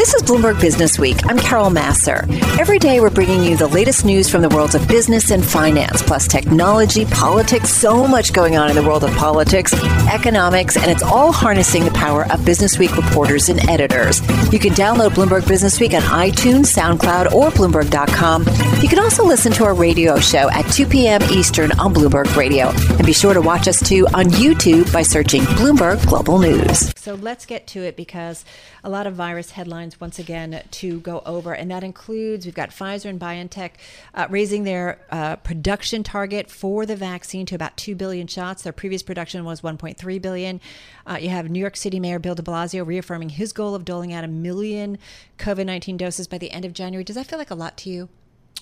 This is Bloomberg Business Week. I'm Carol Massar. Every day we're bringing you the latest news from the worlds of business and finance, plus technology, politics, so much going on in the world of politics, economics, and it's all harnessing the power of Business Week reporters and editors. You can download Bloomberg Business Week on iTunes, SoundCloud, or Bloomberg.com. You can also listen to our radio show at 2 p.m. Eastern on Bloomberg Radio. And be sure to watch us too on YouTube by searching Bloomberg Global News. So let's get to it because a lot of virus headlines once again to go over, and that includes we've got Pfizer and BioNTech uh, raising their uh, production target for the vaccine to about 2 billion shots. Their previous production was 1.3 billion. Uh, you have New York City Mayor Bill de Blasio reaffirming his goal of doling out a million COVID 19 doses by the end of January. Does that feel like a lot to you?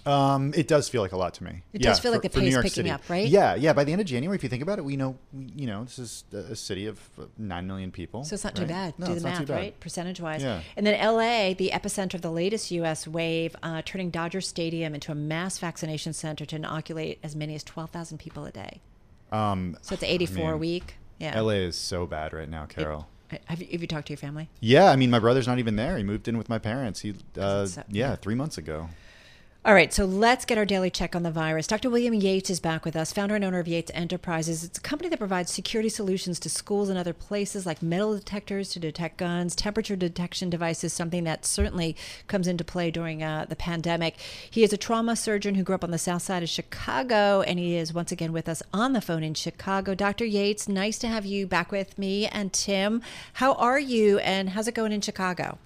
Um, it does feel like a lot to me. It yeah, does feel for, like the pace picking City. up, right? Yeah, yeah. By the end of January, if you think about it, we know, you know, this is a city of nine million people. So it's not right? too bad. No, Do the math, right? Percentage wise. Yeah. And then LA, the epicenter of the latest U.S. wave, uh, turning Dodger Stadium into a mass vaccination center to inoculate as many as twelve thousand people a day. Um, so it's eighty-four I mean, a week. Yeah. LA is so bad right now, Carol. It, have, you, have you talked to your family? Yeah, I mean, my brother's not even there. He moved in with my parents. He, uh, so, yeah, yeah, three months ago. All right, so let's get our daily check on the virus. Dr. William Yates is back with us, founder and owner of Yates Enterprises. It's a company that provides security solutions to schools and other places like metal detectors to detect guns, temperature detection devices, something that certainly comes into play during uh, the pandemic. He is a trauma surgeon who grew up on the south side of Chicago, and he is once again with us on the phone in Chicago. Dr. Yates, nice to have you back with me and Tim. How are you, and how's it going in Chicago?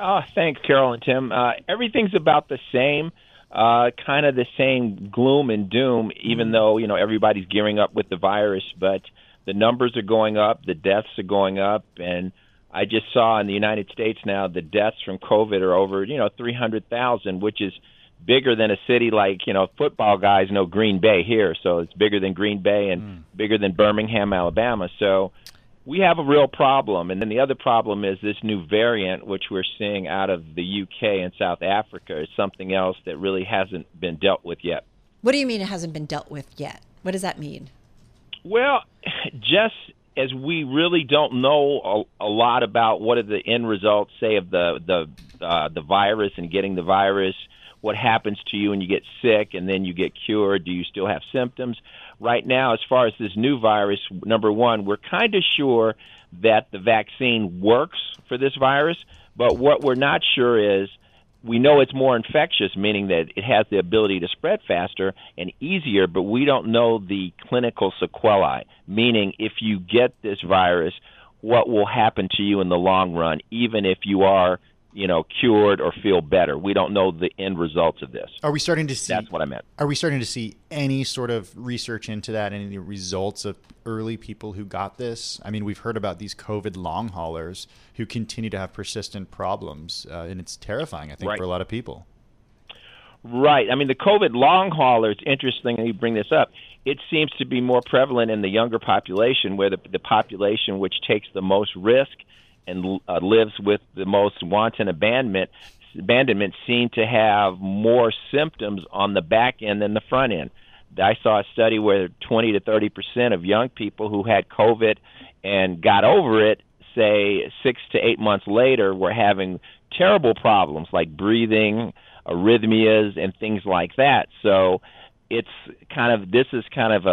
Oh, thanks, Carol and Tim. Uh, everything's about the same, uh, kind of the same gloom and doom, even though, you know, everybody's gearing up with the virus, but the numbers are going up, the deaths are going up, and I just saw in the United States now the deaths from COVID are over, you know, 300,000, which is bigger than a city like, you know, football guys know Green Bay here, so it's bigger than Green Bay and mm. bigger than Birmingham, Alabama. So, we have a real problem. And then the other problem is this new variant, which we're seeing out of the UK and South Africa, is something else that really hasn't been dealt with yet. What do you mean it hasn't been dealt with yet? What does that mean? Well, just as we really don't know a, a lot about what are the end results, say, of the the uh, the virus and getting the virus, what happens to you when you get sick and then you get cured? Do you still have symptoms? right now, as far as this new virus, number one, we're kind of sure that the vaccine works for this virus, but what we're not sure is we know it's more infectious, meaning that it has the ability to spread faster and easier, but we don't know the clinical sequelae, meaning if you get this virus, what will happen to you in the long run, even if you are you know, cured or feel better. We don't know the end results of this. Are we starting to see? That's what I meant. Are we starting to see any sort of research into that? Any results of early people who got this? I mean, we've heard about these COVID long haulers who continue to have persistent problems, uh, and it's terrifying. I think right. for a lot of people. Right. I mean, the COVID long haulers. Interesting you bring this up. It seems to be more prevalent in the younger population, where the, the population which takes the most risk and uh, lives with the most wanton abandonment abandonment seem to have more symptoms on the back end than the front end. I saw a study where 20 to 30 percent of young people who had COVID and got over it, say six to eight months later, were having terrible problems like breathing, arrhythmias, and things like that. So it's kind of this is kind of a,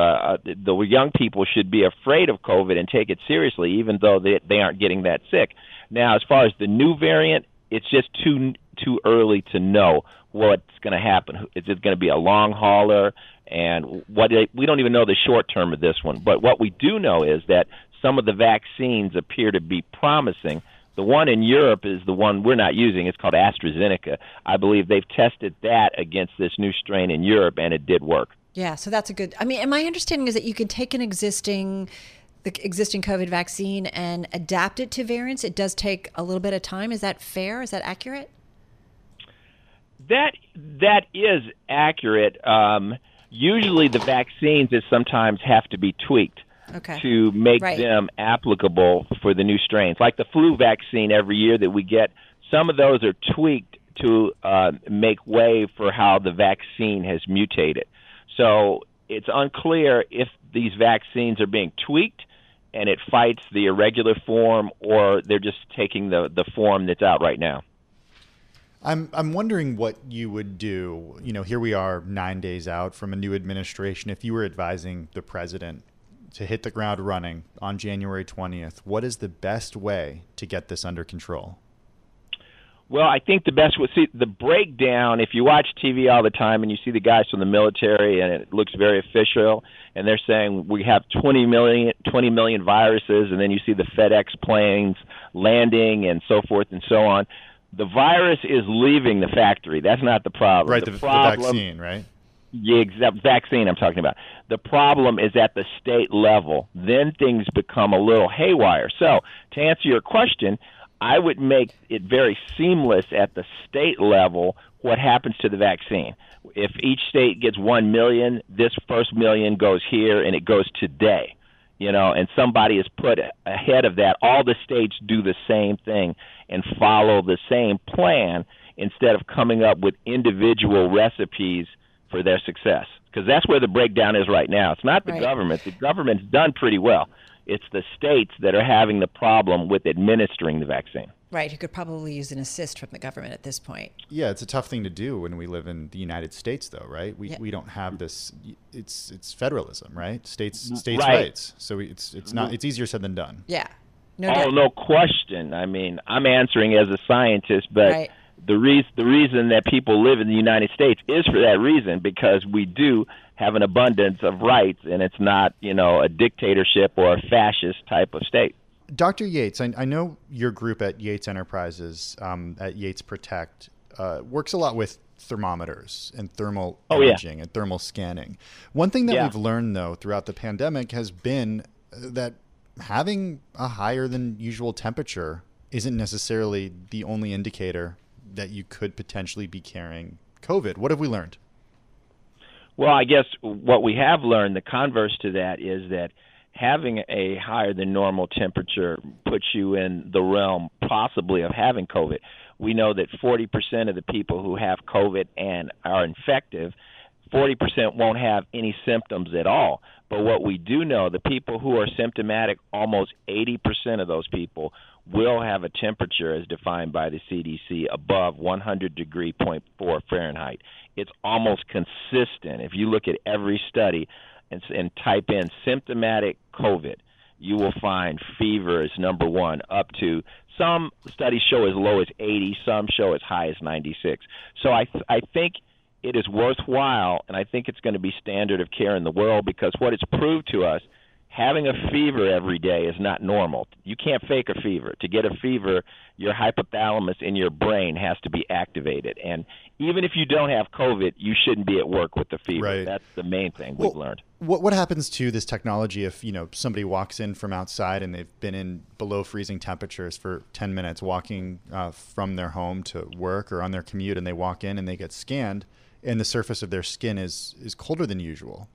a the young people should be afraid of COVID and take it seriously, even though they they aren't getting that sick. Now, as far as the new variant, it's just too too early to know what's going to happen. Is it going to be a long hauler? And what we don't even know the short term of this one. But what we do know is that some of the vaccines appear to be promising the one in Europe is the one we're not using. It's called AstraZeneca. I believe they've tested that against this new strain in Europe, and it did work. Yeah, so that's a good. I mean, and my understanding is that you can take an existing the existing COVID vaccine and adapt it to variants. It does take a little bit of time. Is that fair? Is that accurate? That that is accurate. Um, usually, the vaccines is sometimes have to be tweaked okay. to make right. them applicable for the new strains. Like the flu vaccine every year that we get, some of those are tweaked to uh, make way for how the vaccine has mutated. So it's unclear if these vaccines are being tweaked and it fights the irregular form or they're just taking the, the form that's out right now. I'm I'm wondering what you would do. You know, here we are 9 days out from a new administration if you were advising the president to hit the ground running on January 20th. What is the best way to get this under control? Well, I think the best was see the breakdown. If you watch TV all the time and you see the guys from the military, and it looks very official, and they're saying we have 20 million, 20 million viruses, and then you see the FedEx planes landing and so forth and so on. The virus is leaving the factory. That's not the problem. Right, the, the, problem, the vaccine, right? Yeah, exact vaccine I'm talking about. The problem is at the state level. Then things become a little haywire. So, to answer your question, I would make it very seamless at the state level what happens to the vaccine. If each state gets 1 million, this first million goes here and it goes today. You know, and somebody is put ahead of that. All the states do the same thing and follow the same plan instead of coming up with individual recipes for their success. Because that's where the breakdown is right now. It's not the Right. government. The government's done pretty well. It's the states that are having the problem with administering the vaccine. Right, who could probably use an assist from the government at this point. Yeah, it's a tough thing to do when we live in the United States, though, right? We, Yeah. we don't have this. It's it's federalism, right? States mm, states Right. rights. So it's it's not. Mm-hmm. It's easier said than done. Yeah. No oh, doubt. no question. I mean, I'm answering as a scientist, but Right. The reason the reason that people live in the United States is for that reason because we do have an abundance of rights, and it's not you know a dictatorship or a fascist type of state. Dr. Yates, I, I know your group at Yates Enterprises, um, at Yates Protect, uh, works a lot with thermometers and thermal Oh, yeah. imaging and thermal scanning. One thing that Yeah. we've learned, though, throughout the pandemic has been uh, that having a higher than usual temperature isn't necessarily the only indicator that you could potentially be carrying COVID. What have we learned? Well, I guess what we have learned, the converse to that, is that having a higher than normal temperature puts you in the realm possibly of having COVID. We know that 40% of the people who have COVID and are infective, 40% won't have any symptoms at all. But what we do know, the people who are symptomatic, almost 80% of those people will have a temperature as defined by the CDC above 100 degree point four Fahrenheit. It's almost consistent. If you look at every study and, and type in symptomatic COVID, you will find fever is number one, up to some studies show as low as 80, some show as high as 96. So I th- I think it is worthwhile, and I think it's going to be standard of care in the world because what it's proved to us, having a fever every day is not normal. You can't fake a fever. To get a fever, your hypothalamus in your brain has to be activated, and even if you don't have COVID, you shouldn't be at work with the fever. Right. That's the main thing we've learned. What what happens to this technology if you know somebody walks in from outside and they've been in below freezing temperatures for ten minutes, walking uh, from their home to work or on their commute, and they walk in and they get scanned, and the surface of their skin is is colder than usual.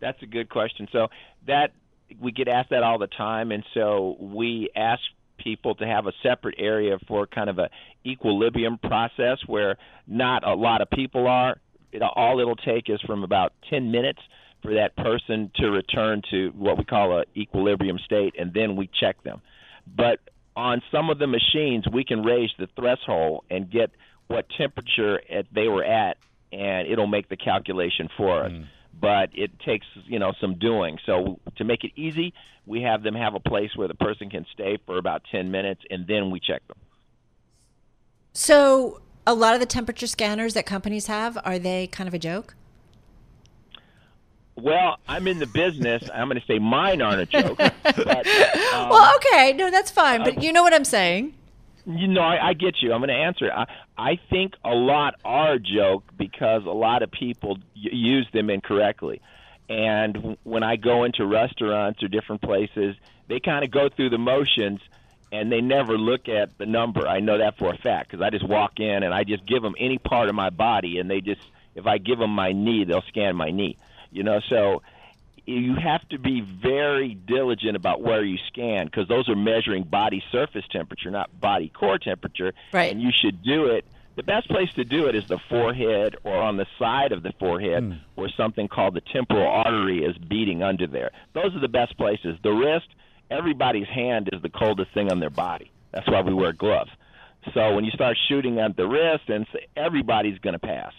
That's a good question. So that we get asked that all the time, and so we ask people to have a separate area for kind of a equilibrium process where not a lot of people are. It, all it'll take is from about 10 minutes for that person to return to what we call a equilibrium state, and then we check them. But on some of the machines, we can raise the threshold and get what temperature at, they were at, and it'll make the calculation for us. Mm. But it takes you know some doing. So to make it easy, we have them have a place where the person can stay for about 10 minutes, and then we check them. So, a lot of the temperature scanners that companies have are they kind of a joke? Well, I'm in the business. I'm going to say mine aren't a joke. but, um, well, okay, no, that's fine, but you know what I'm saying. You know, I, I get you. I'm going to answer it. I, I think a lot are a joke because a lot of people use them incorrectly. And when I go into restaurants or different places, they kind of go through the motions and they never look at the number. I know that for a fact because I just walk in and I just give them any part of my body, and they just, if I give them my knee, they'll scan my knee. You know, so you have to be very diligent about where you scan because those are measuring body surface temperature, not body core temperature. Right. And you should do it. The best place to do it is the forehead or on the side of the forehead hmm. where something called the temporal artery is beating under there. Those are the best places. The wrist, everybody's hand is the coldest thing on their body. That's why we wear gloves. So when you start shooting at the wrist, and everybody's going to pass.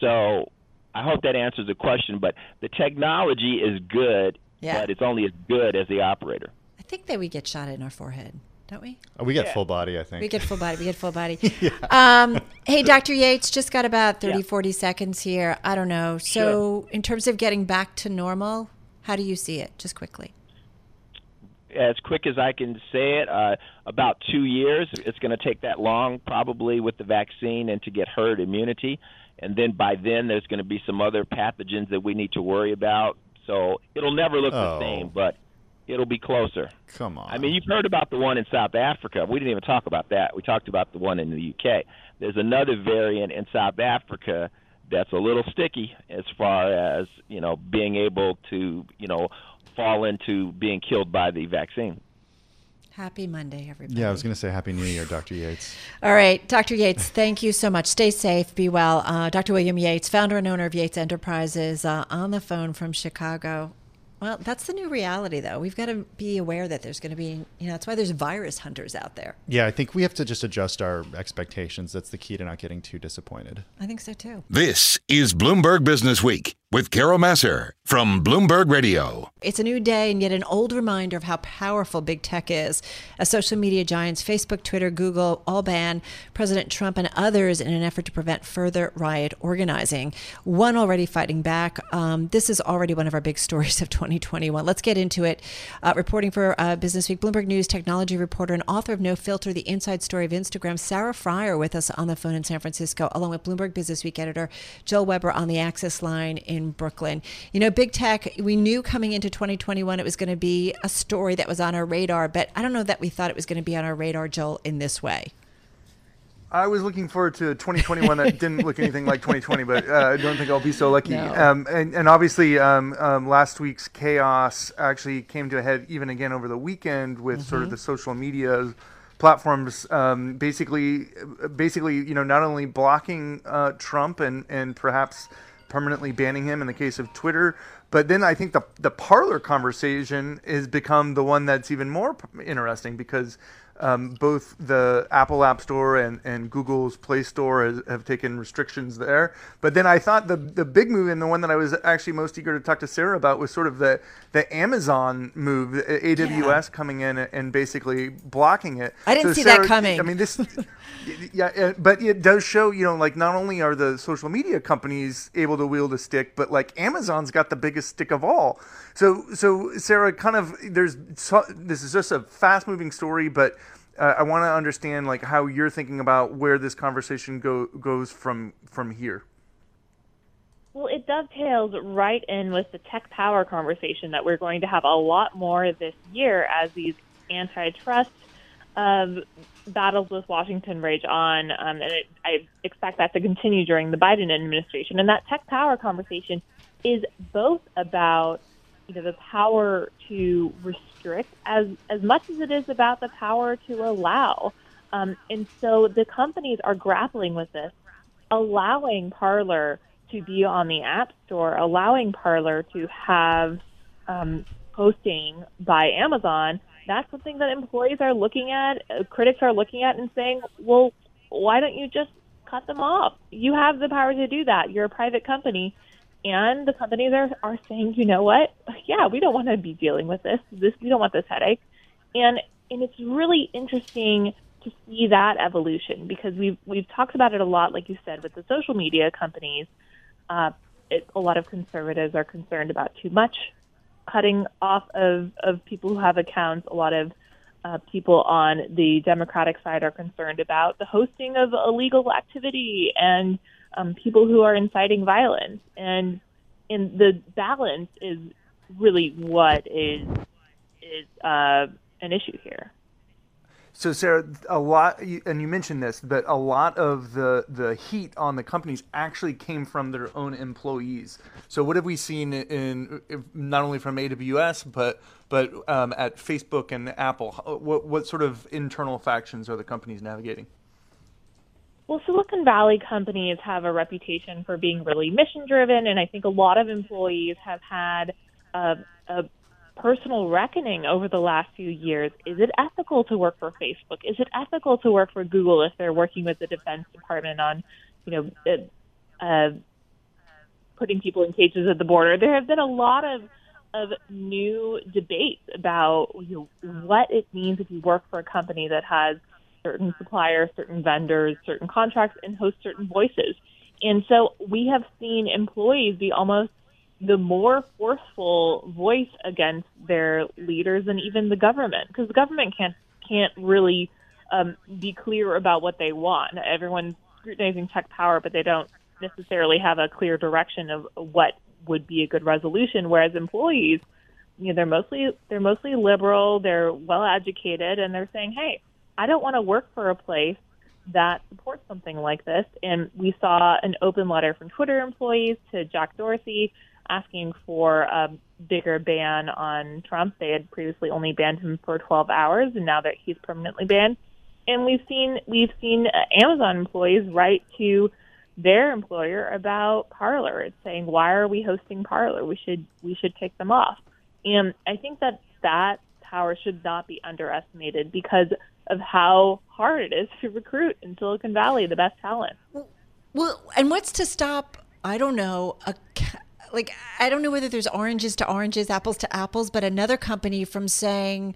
So I hope that answers the question. But the technology is good, Yeah. but it's only as good as the operator. I think that we get shot in our forehead, don't we? Oh, we get Yeah. full body, I think. We get full body. We get full body. um, hey, Dr. Yates, just got about 30, Yeah. 40 seconds here. I don't know. So, in terms of getting back to normal, how do you see it? Just quickly. as quick as I can say it, uh, about two years. It's going to take that long, probably, with the vaccine and to get herd immunity. And then by then, there's going to be some other pathogens that we need to worry about. So it'll never look Oh. the same, oh. but it'll be closer. Come on. I mean, you've heard about the one in South Africa. We didn't even talk about that. We talked about the one in the UK. There's another variant in South Africa that's a little sticky as far as, you know, being able to, you know, fall into being killed by the vaccine. Happy Monday, everybody. yeah, I was going to say Happy New Year, Dr. Yates. All right, Dr. Yates, thank you so much. Stay safe, be well. Uh, Dr. William Yates, founder and owner of Yates Enterprises, uh, on the phone from Chicago. Well, that's the new reality, though. We've got to be aware that there's going to be, you know, that's why there's virus hunters out there. Yeah, I think we have to just adjust our expectations. That's the key to not getting too disappointed. I think so too. This is Bloomberg Business Week with Carol Massar from Bloomberg Radio. It's a new day and yet an old reminder of how powerful big tech is. As social media giants Facebook, Twitter, Google all ban President Trump and others in an effort to prevent further riot organizing. One already fighting back. Um, this is already one of our big stories of 2021. Let's get into it. Uh, reporting for uh, Business Week, Bloomberg News technology reporter and author of No Filter, the inside story of Instagram, Sarah Frier, with us on the phone in San Francisco, along with Bloomberg Business Week editor Joel Weber on the Access line in Brooklyn. You know, big tech, we knew coming into 2021 it was going to be a story that was on our radar, but I don't know that we thought it was going to be on our radar, Joel, in this way. I was looking forward to 2021 that didn't look anything like 2020, but uh, I don't think I'll be so lucky. No. Um, and, and obviously, um, um, last week's chaos actually came to a head even again over the weekend with sort of the social media platforms um, basically, basically, you know, not only blocking uh, Trump and and perhaps permanently banning him in the case of Twitter. But then I think the the Parler conversation has become the one that's even more interesting because um, both the Apple App Store and, and Google's Play Store has, have taken restrictions there. But then I thought the the big move and the one that I was actually most eager to talk to Sarah about was sort of the the Amazon move, AWS coming in and basically blocking it. I didn't see that coming. I mean, this, yeah, but it does show, you know, like not only are the social media companies able to wield a stick, but like Amazon's got the biggest stick of all. So, so Sarah, kind of, there's this is just a fast moving story, but uh, I want to understand like how you're thinking about where this conversation go goes from from here. Well, it dovetails right in with the tech power conversation that we're going to have a lot more this year as these antitrust um, battles with Washington rage on, um, and it, I expect that to continue during the Biden administration. And that tech power conversation is both about you know the power to restrict as as much as it is about the power to allow. Um, and so the companies are grappling with this, allowing Parler to be on the App Store, allowing Parler to have um, hosting by Amazon. That's something that employees are looking at, uh, critics are looking at, and saying, well, why don't you just cut them off? You have the power to do that. You're a private company. And the companies are, are saying, you know what? Yeah, we don't want to be dealing with this. This we don't want this headache. And and it's really interesting to see that evolution because we've we've talked about it a lot, like you said, with the social media companies. Uh, it, a lot of conservatives are concerned about too much cutting off of, of people who have accounts. A lot of uh, people on the Democratic side are concerned about the hosting of illegal activity and um, people who are inciting violence. And the balance is really what is is uh, an issue here. So Sarah, a lot, and you mentioned this, but a lot of the the heat on the companies actually came from their own employees. So what have we seen in, in not only from AWS, but but um, at Facebook and Apple? What what sort of internal factions are the companies navigating? Well, Silicon Valley companies have a reputation for being really mission driven, and I think a lot of employees have had a, a personal reckoning over the last few years. Is it ethical to work for Facebook? Is it ethical to work for Google if they're working with the Defense Department on, you know, uh, uh, putting people in cages at the border? There have been a lot of of new debates about you know, what it means if you work for a company that has certain suppliers, certain vendors, certain contracts, and host certain voices. And so we have seen employees be almost the more forceful voice against their leaders and even the government, because the government can't can't really um, be clear about what they want. Everyone's scrutinizing tech power, but they don't necessarily have a clear direction of what would be a good resolution. Whereas employees, you know, they're mostly they're mostly liberal, they're well educated, and they're saying, "Hey, I don't want to work for a place that supports something like this." And we saw an open letter from Twitter employees to Jack Dorsey asking for a bigger ban on Trump. They had previously only banned him for 12 hours, and now that he's permanently banned. And we've seen we've seen uh, Amazon employees write to their employer about Parler. It's saying, why are we hosting Parler? We should we should kick them off. And I think that that power should not be underestimated because of how hard it is to recruit in Silicon Valley the best talent. Well, and what's to stop? I don't know. A like I don't know whether there's oranges to oranges, apples to apples, but another company from saying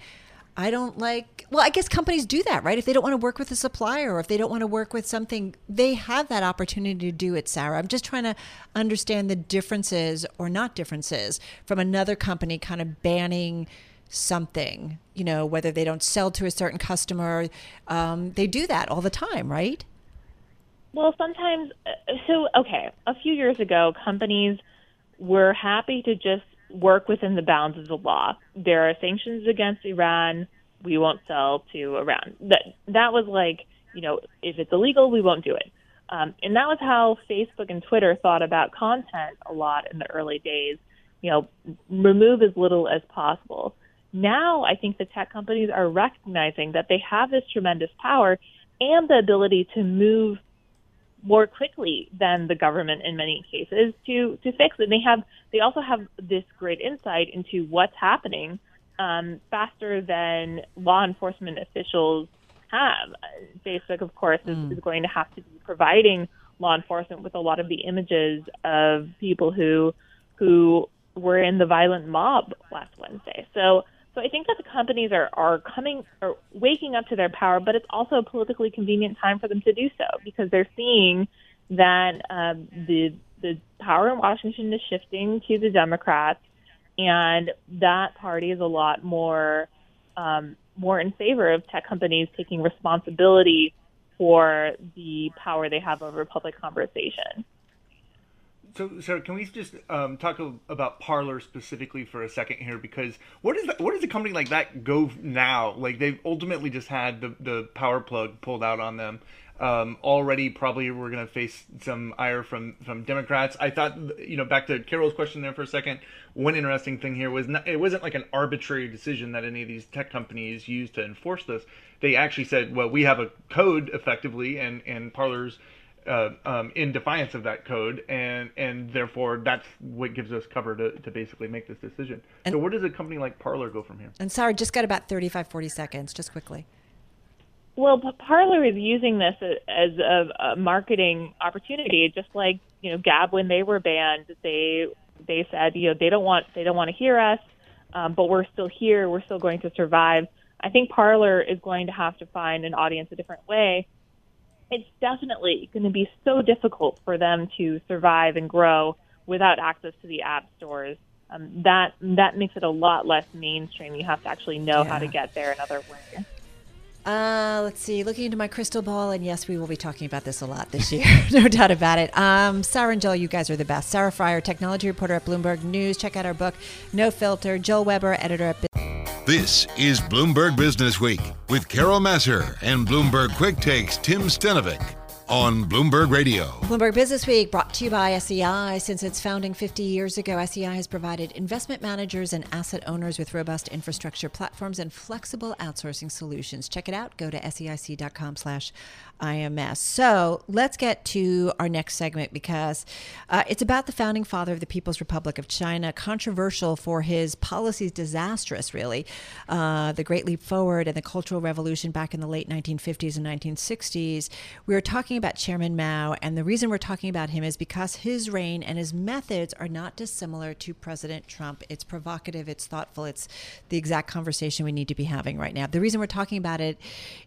I don't like, well, I guess companies do that, right? If they don't want to work with a supplier or if they don't want to work with something, they have that opportunity to do it, Sarah. I'm just trying to understand the differences or not differences from another company kind of banning something, you know, whether they don't sell to a certain customer. Um, they do that all the time, right? Well, sometimes, uh, so, okay, a few years ago, companies were happy to just work within the bounds of the law. There are sanctions against Iran. We won't sell to Iran. That that was like, you know, if it's illegal, we won't do it. Um, and that was how Facebook and Twitter thought about content a lot in the early days. You know, remove as little as possible. Now, I think the tech companies are recognizing that they have this tremendous power and the ability to move more quickly than the government in many cases to to fix it. And they have they also have this great insight into what's happening um, faster than law enforcement officials have. Facebook, of course, is, mm. is going to have to be providing law enforcement with a lot of the images of people who who were in the violent mob last Wednesday. So so I think that the companies are, are coming or waking up to their power, but it's also a politically convenient time for them to do so because they're seeing that um, the the power in Washington is shifting to the Democrats, and that party is a lot more um, more in favor of tech companies taking responsibility for the power they have over public conversation. So, Sarah, can we just um, talk about Parler specifically for a second here? Because what is that, what does a company like that go now? Like they've ultimately just had the, the power plug pulled out on them. Um, already, probably we're going to face some ire from from Democrats. I thought, you know, back to Carol's question there for a second. One interesting thing here was not, it wasn't like an arbitrary decision that any of these tech companies used to enforce this. They actually said, well, we have a code effectively, and and Parler's uh, um, in defiance of that code, and and therefore that's what gives us cover to, to basically make this decision. And, so where does a company like Parler go from here? And sorry, just got about 35, 40 seconds, just quickly. Well, Parler is using this as a, a marketing opportunity, just like you know Gab when they were banned. They they said you know they don't want they don't want to hear us, um, but we're still here. We're still going to survive. I think Parler is going to have to find an audience a different way it's definitely going to be so difficult for them to survive and grow without access to the app stores. Um, that that makes it a lot less mainstream. You have to actually know yeah. how to get there another way. Uh, let's see. Looking into my crystal ball, and yes, we will be talking about this a lot this year, no doubt about it. Um, Sarah and Joel, you guys are the best. Sarah Frier, technology reporter at Bloomberg News. Check out our book, No Filter. Joel Weber, editor at. This is Bloomberg Business Week with Carol Massar and Bloomberg Quick Takes Tim Stenovec. on Bloomberg Radio. Bloomberg Business Week brought to you by SEI. Since its founding 50 years ago, SEI has provided investment managers and asset owners with robust infrastructure platforms and flexible outsourcing solutions. Check it out. Go to seic.com slash IMS. So let's get to our next segment because uh, it's about the founding father of the People's Republic of China, controversial for his policies, disastrous, really. Uh, the Great Leap Forward and the Cultural Revolution back in the late 1950s and 1960s. We are talking about Chairman Mao, and the reason we're talking about him is because his reign and his methods are not dissimilar to President Trump. It's provocative, it's thoughtful, it's the exact conversation we need to be having right now. The reason we're talking about it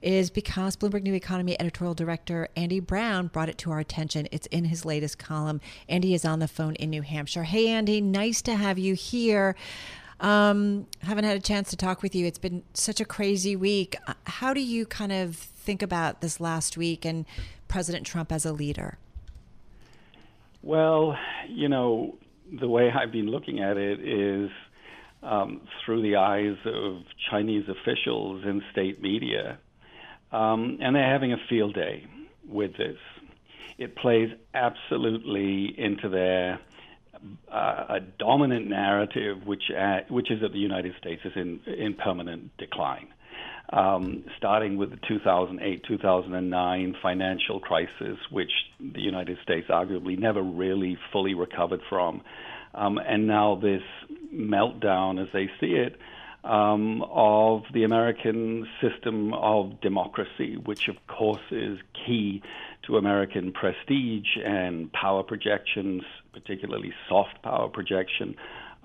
is because Bloomberg New Economy editor director Andy Browne brought it to our attention. It's in his latest column. Andy is on the phone in New Hampshire. Hey, Andy, nice to have you here. Um, haven't had a chance to talk with you. It's been such a crazy week. Uh, how do you kind of think about this last week and President Trump as a leader? Well, you know, the way I've been looking at it is um, through the eyes of Chinese officials in state media um, and they're having a field day with this. It plays absolutely into their uh, a dominant narrative, which uh, which is that the United States is in in permanent decline. Um, starting with the 2008-2009 financial crisis, which the United States arguably never really fully recovered from, um, and now this meltdown, as they see it, um, of the American system of democracy, which of course is key to American prestige and power projections, particularly soft power projection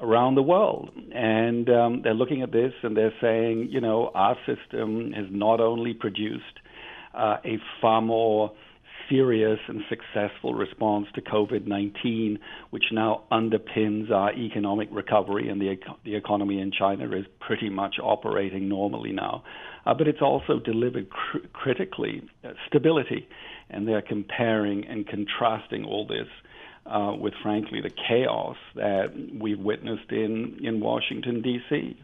around the world. And um, they're looking at this and they're saying, you know, our system has not only produced uh, a far more serious and successful response to COVID 19, which now underpins our economic recovery, and the, the economy in China is pretty much operating normally now. Uh, but it's also delivered cr- critically uh, stability, and they're comparing and contrasting all this. Uh, with frankly the chaos that we've witnessed in, in Washington, D.C.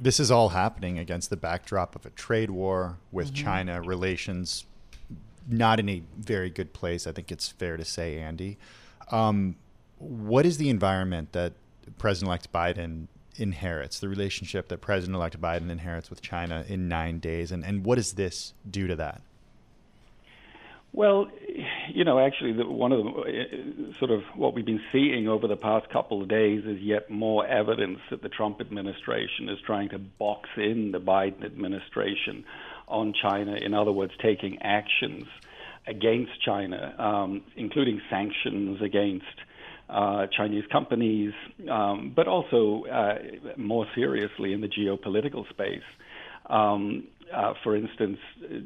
This is all happening against the backdrop of a trade war with mm-hmm. China, relations not in a very good place. I think it's fair to say, Andy. Um, what is the environment that President-elect Biden inherits? The relationship that President-elect Biden inherits with China in nine days, and and what does this do to that? Well, you know, actually, the, one of the uh, sort of what we've been seeing over the past couple of days is yet more evidence that the Trump administration is trying to box in the Biden administration on China. In other words, taking actions against China, um, including sanctions against uh, Chinese companies, um, but also uh, more seriously in the geopolitical space. Um, uh, for instance,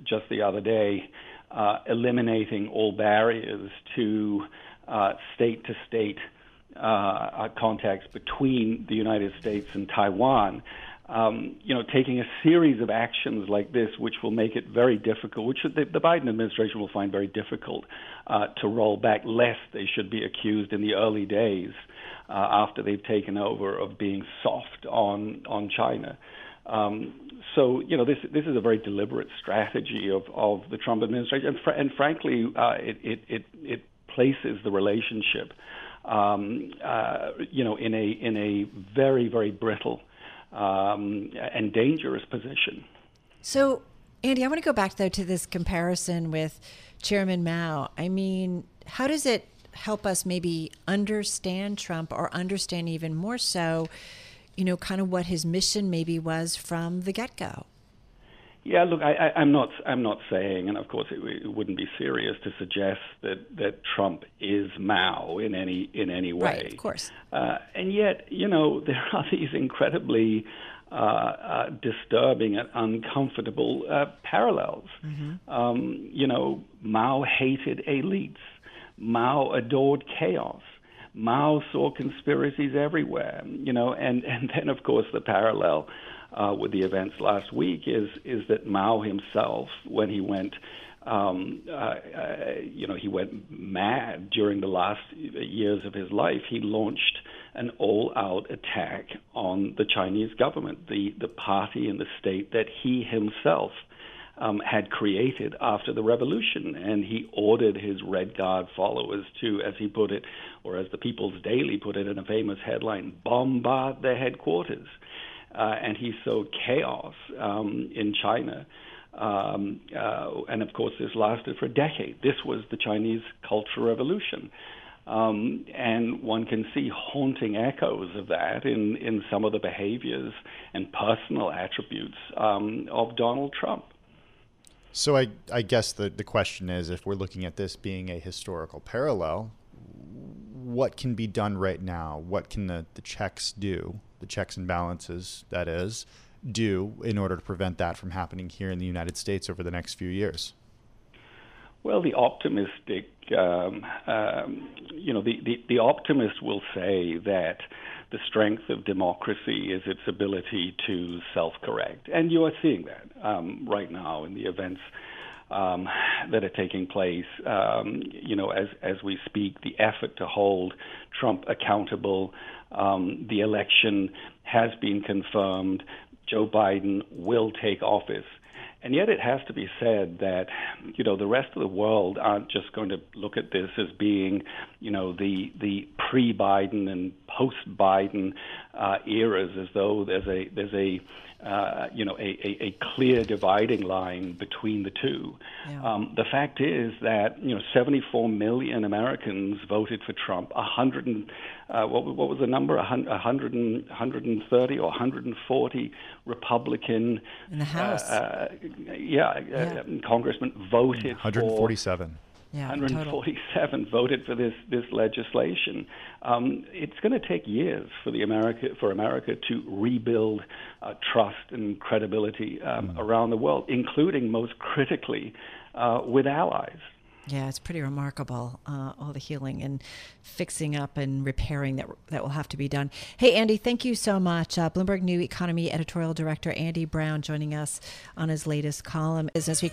just the other day, uh, eliminating all barriers to state to state contacts between the United States and Taiwan um, you know, taking a series of actions like this, which will make it very difficult, which the, the Biden administration will find very difficult uh, to roll back, lest they should be accused in the early days uh, after they've taken over of being soft on on China. Um, so you know, this this is a very deliberate strategy of, of the Trump administration, and, fr- and frankly, uh, it, it it it places the relationship, um, uh, you know, in a in a very very brittle um, and dangerous position. So, Andy, I want to go back though to this comparison with Chairman Mao. I mean, how does it help us maybe understand Trump or understand even more so, you know, kind of what his mission maybe was from the get go? Yeah, look, I, am not. I'm not saying, and of course, it, it, wouldn't be serious to suggest that, that Trump is Mao in any in any way. Right, of course. Uh, and yet, you know, there are these incredibly uh, uh, disturbing and uncomfortable uh, parallels. Mm-hmm. Um, you know, Mao hated elites. Mao adored chaos. Mao saw conspiracies everywhere. You know, and and then of course the parallel uh, with the events last week is is that Mao himself, when he went, um, uh, uh, you know, he went mad during the last years of his life. He launched an all-out attack on the Chinese government, the the party and the state that he himself. um, had created after the revolution. And he ordered his Red Guard followers to, as he put it, or as the People's Daily put it in a famous headline, bombard their headquarters. Uh, and he sowed chaos um, in China. Um, uh, and of course, this lasted for a decade. This was the Chinese Cultural Revolution. Um, and one can see haunting echoes of that in, in some of the behaviors and personal attributes um, of Donald Trump. So I, I guess the, the question is if we're looking at this being a historical parallel, what can be done right now? What can the, the checks do, the checks and balances, that is, do in order to prevent that from happening here in the United States over the next few years? Well, the optimistic, um, um, you know, the, the, the optimist will say that the strength of democracy is its ability to self correct. And you are seeing that um, right now in the events um, that are taking place. Um, you know, as, as we speak, the effort to hold Trump accountable, um, the election has been confirmed. Joe Biden will take office. And yet, it has to be said that you know the rest of the world aren't just going to look at this as being you know the the pre-Biden and post-Biden uh, eras, as though there's a there's a uh, you know, a, a, a, clear dividing line between the two. Yeah. Um, the fact is that you know, 74 million Americans voted for Trump. 100 and, uh, what, what was the number? 100, 130 or 140 Republican in the House. Uh, uh yeah, yeah. congressmen voted 147. For, yeah, 147 voted for this this legislation. Um, it's going to take years for the America for America to rebuild uh, trust and credibility um, mm. around the world, including most critically uh, with allies. Yeah, it's pretty remarkable uh, all the healing and fixing up and repairing that that will have to be done. Hey, Andy, thank you so much. Uh, Bloomberg New Economy editorial director Andy Browne joining us on his latest column Business Week.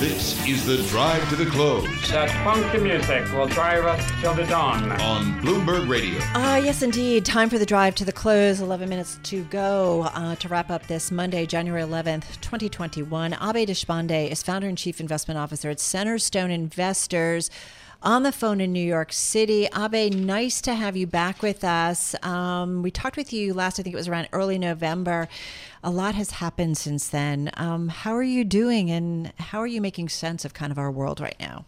This is the drive to the close. That funky music will drive us till the dawn. On Bloomberg Radio. Ah, uh, yes, indeed. Time for the drive to the close. 11 minutes to go uh, to wrap up this Monday, January 11th, 2021. Abhay Deshpande is founder and chief investment officer at Centerstone Investors on the phone in New York City. Abhay, nice to have you back with us. Um, we talked with you last, I think it was around early November. A lot has happened since then. Um, how are you doing and how are you making sense of kind of our world right now?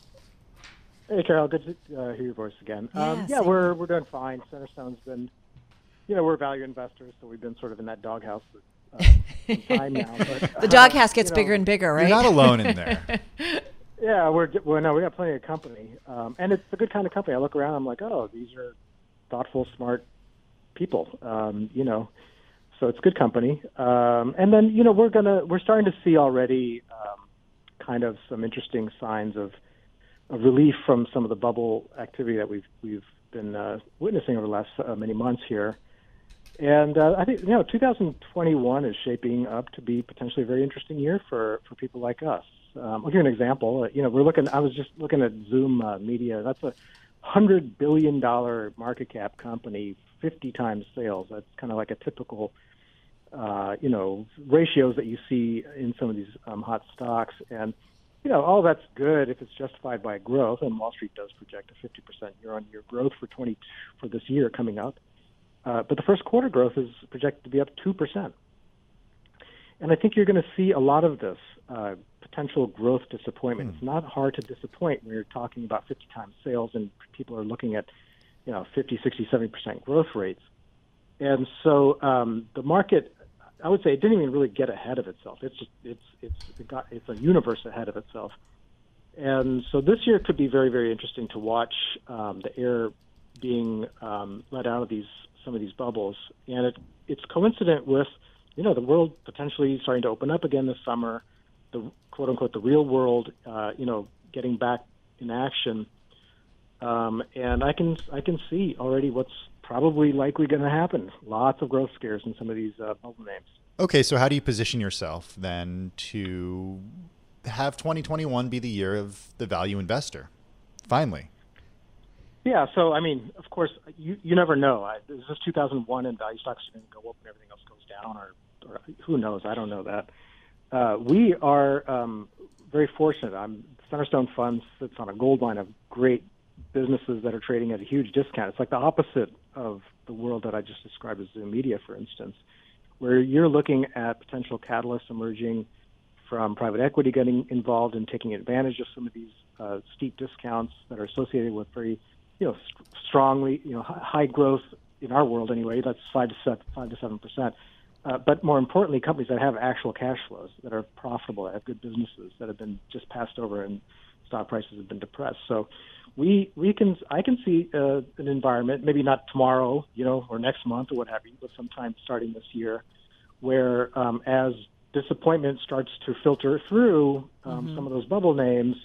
Hey, Carol, good to uh, hear your voice again. Yeah, um, yeah we're, we're doing fine. Centerstone's been, you know, we're value investors, so we've been sort of in that doghouse uh, time now. But, the doghouse gets you know, bigger and bigger, right? You're not alone in there. Yeah, we're well. No, we got plenty of company, um, and it's a good kind of company. I look around, I'm like, oh, these are thoughtful, smart people. Um, you know, so it's good company. Um, and then you know we're gonna we're starting to see already um, kind of some interesting signs of, of relief from some of the bubble activity that we've we've been uh, witnessing over the last uh, many months here. And uh, I think you know 2021 is shaping up to be potentially a very interesting year for for people like us. Um, I'll give you an example. Uh, you know, we're looking. I was just looking at Zoom uh, Media. That's a hundred billion dollar market cap company, fifty times sales. That's kind of like a typical, uh, you know, ratios that you see in some of these um, hot stocks. And you know, all that's good if it's justified by growth. And Wall Street does project a fifty percent year-on-year growth for twenty for this year coming up. Uh, but the first quarter growth is projected to be up two percent. And I think you're going to see a lot of this uh, potential growth disappointment. Mm. It's not hard to disappoint when you're talking about 50 times sales and people are looking at, you know, 50, 60, 70% growth rates. And so um, the market, I would say, it didn't even really get ahead of itself. It's just, it's it's it got it's a universe ahead of itself. And so this year could be very very interesting to watch um, the air being um, let out of these some of these bubbles, and it it's coincident with you know the world potentially starting to open up again this summer the quote unquote the real world, uh, you know, getting back in action. Um, and I can I can see already what's probably likely going to happen. Lots of growth scares in some of these uh, bubble names. Okay, so how do you position yourself then to have 2021 be the year of the value investor? Finally. Yeah, so I mean, of course, you you never know. I, this is 2001, and value stocks are going to go up, and everything else goes down, or, or who knows? I don't know that. Uh, we are um, very fortunate. I'm Centerstone Funds sits on a gold mine of great businesses that are trading at a huge discount. It's like the opposite of the world that I just described as Zoom Media, for instance, where you're looking at potential catalysts emerging from private equity getting involved and taking advantage of some of these uh, steep discounts that are associated with very you know, st- strongly, you know, high growth in our world anyway. That's five to seven, five to seven percent. Uh, but more importantly, companies that have actual cash flows that are profitable, that have good businesses that have been just passed over and stock prices have been depressed. So we we can I can see uh, an environment, maybe not tomorrow, you know, or next month or what have you, but sometime starting this year, where um, as disappointment starts to filter through um, mm-hmm. some of those bubble names,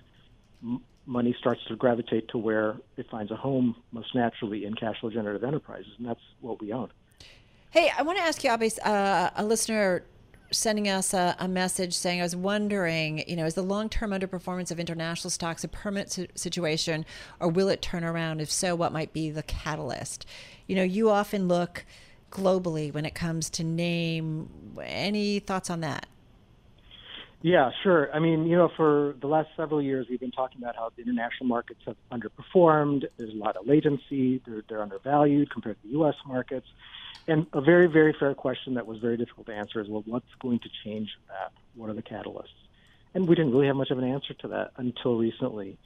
money starts to gravitate to where it finds a home most naturally in cash flow generative enterprises, and that's what we own. Hey, I want to ask you, Abhay, uh, a listener sending us a, a, message saying, I was wondering, you know, is the long term underperformance of international stocks a permanent si- situation or will it turn around? If so, what might be the catalyst? You know, you often look globally when it comes to name. Any thoughts on that? Yeah, sure. I mean, you know, for the last several years, we've been talking about how the international markets have underperformed. There's a lot of latency. They're, they're undervalued compared to the U.S. markets. And a very, very fair question that was very difficult to answer is, well, what's going to change that? What are the catalysts? And we didn't really have much of an answer to that until recently.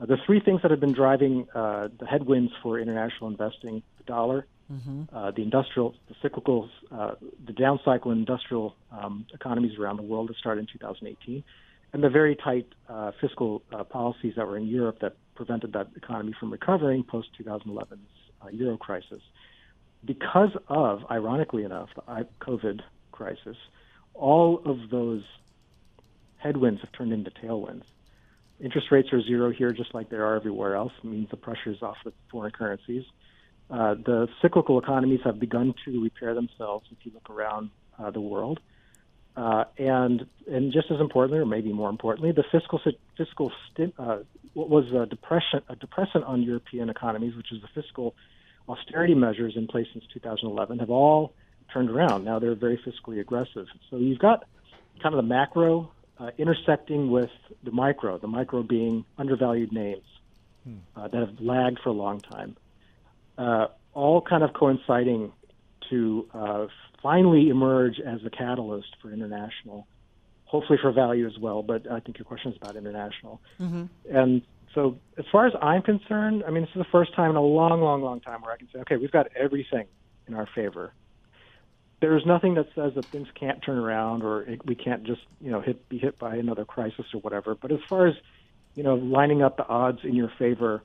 Uh, the three things that have been driving uh, the headwinds for international investing: the dollar, mm-hmm. uh, the industrial, the cyclical, uh, the down cycle in industrial um, economies around the world that started in 2018, and the very tight uh, fiscal uh, policies that were in Europe that prevented that economy from recovering post 2011's uh, euro crisis. Because of, ironically enough, the COVID crisis, all of those headwinds have turned into tailwinds. Interest rates are zero here, just like they are everywhere else. Means the pressure is off the foreign currencies. Uh, the cyclical economies have begun to repair themselves if you look around uh, the world. Uh, and and just as importantly, or maybe more importantly, the fiscal fiscal sti- uh, what was a depression a depressant on European economies, which is the fiscal austerity measures in place since 2011, have all turned around. Now they're very fiscally aggressive. So you've got kind of the macro uh, intersecting with the micro, the micro being undervalued names hmm. uh, that have lagged for a long time uh, all kind of coinciding to uh, finally emerge as a catalyst for international, hopefully for value as well. But I think your question is about international. Mm-hmm. And so, as far as I'm concerned, I mean, this is the first time in a long, long, long time where I can say, okay, we've got everything in our favor. There's nothing that says that things can't turn around or it, we can't just, you know, hit, be hit by another crisis or whatever. But as far as, you know, lining up the odds in your favor,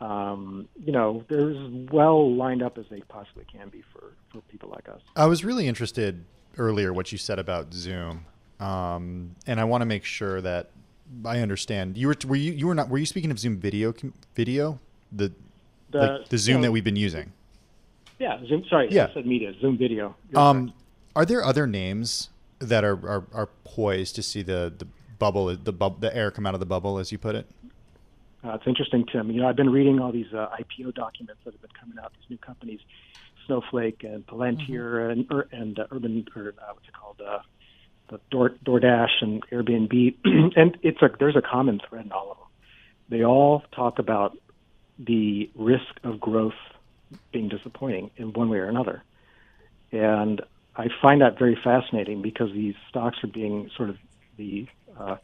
um, you know, they're as well lined up as they possibly can be for, for people like us. I was really interested earlier what you said about Zoom, um, and I want to make sure that I understand. You were were you you were not were you speaking of Zoom video video the the, like the Zoom you know, that we've been using? Yeah, Zoom. Sorry, yeah. I said media. Zoom video. um, are there other names that are, are, are poised to see the the bubble the bub, the air come out of the bubble, as you put it? Uh, it's interesting, Tim. You know, I've been reading all these uh, IPO documents that have been coming out. These new companies, Snowflake and Palantir mm-hmm. and and uh, Urban or uh, what's it called, uh, the Door, DoorDash and Airbnb, and it's a there's a common thread in all of them. They all talk about the risk of growth being disappointing in one way or another, and I find that very fascinating because these stocks are being sort of the uh,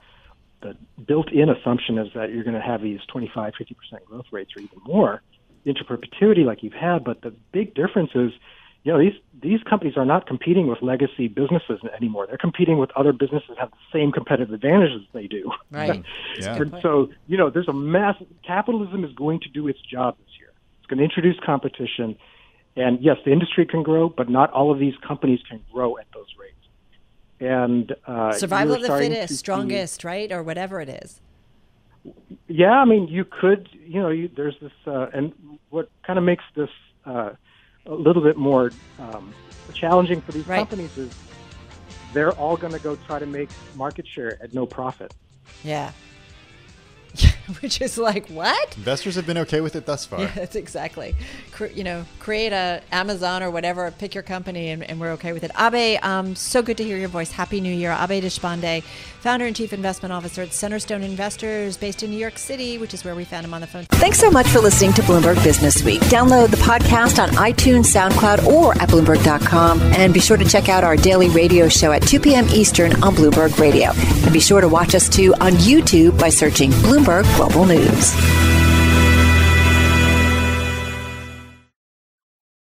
the built-in assumption is that you're going to have these 25, 50% growth rates or even more into perpetuity like you've had. But the big difference is, you know, these these companies are not competing with legacy businesses anymore. They're competing with other businesses that have the same competitive advantages they do. Right. yeah. And so, you know, there's a mass capitalism is going to do its job this year. It's going to introduce competition. And yes, the industry can grow, but not all of these companies can grow at those rates. and uh, survival of the starting to fittest, see- strongest, right, or whatever it is. Yeah, I mean, you could, you know, you, there's this, uh, and what kind of makes this uh, a little bit more um, challenging for these Right. companies is they're all going to go try to make market share at no profit. Yeah. Which is like what? Investors have been okay with it thus far. Yeah, that's exactly. Cre- you know, create a Amazon or whatever, pick your company, and, and we're okay with it. Abhay, um, so good to hear your voice. Happy New Year, Abhay Deshpande, founder and chief investment officer at Centerstone Investors, based in New York City, which is where we found him on the phone. Thanks so much for listening to Bloomberg Business Week. Download the podcast on iTunes, SoundCloud, or at Bloomberg.com. And be sure to check out our daily radio show at 2 p.m. Eastern on Bloomberg Radio. And be sure to watch us too on YouTube by searching Bloomberg Global News.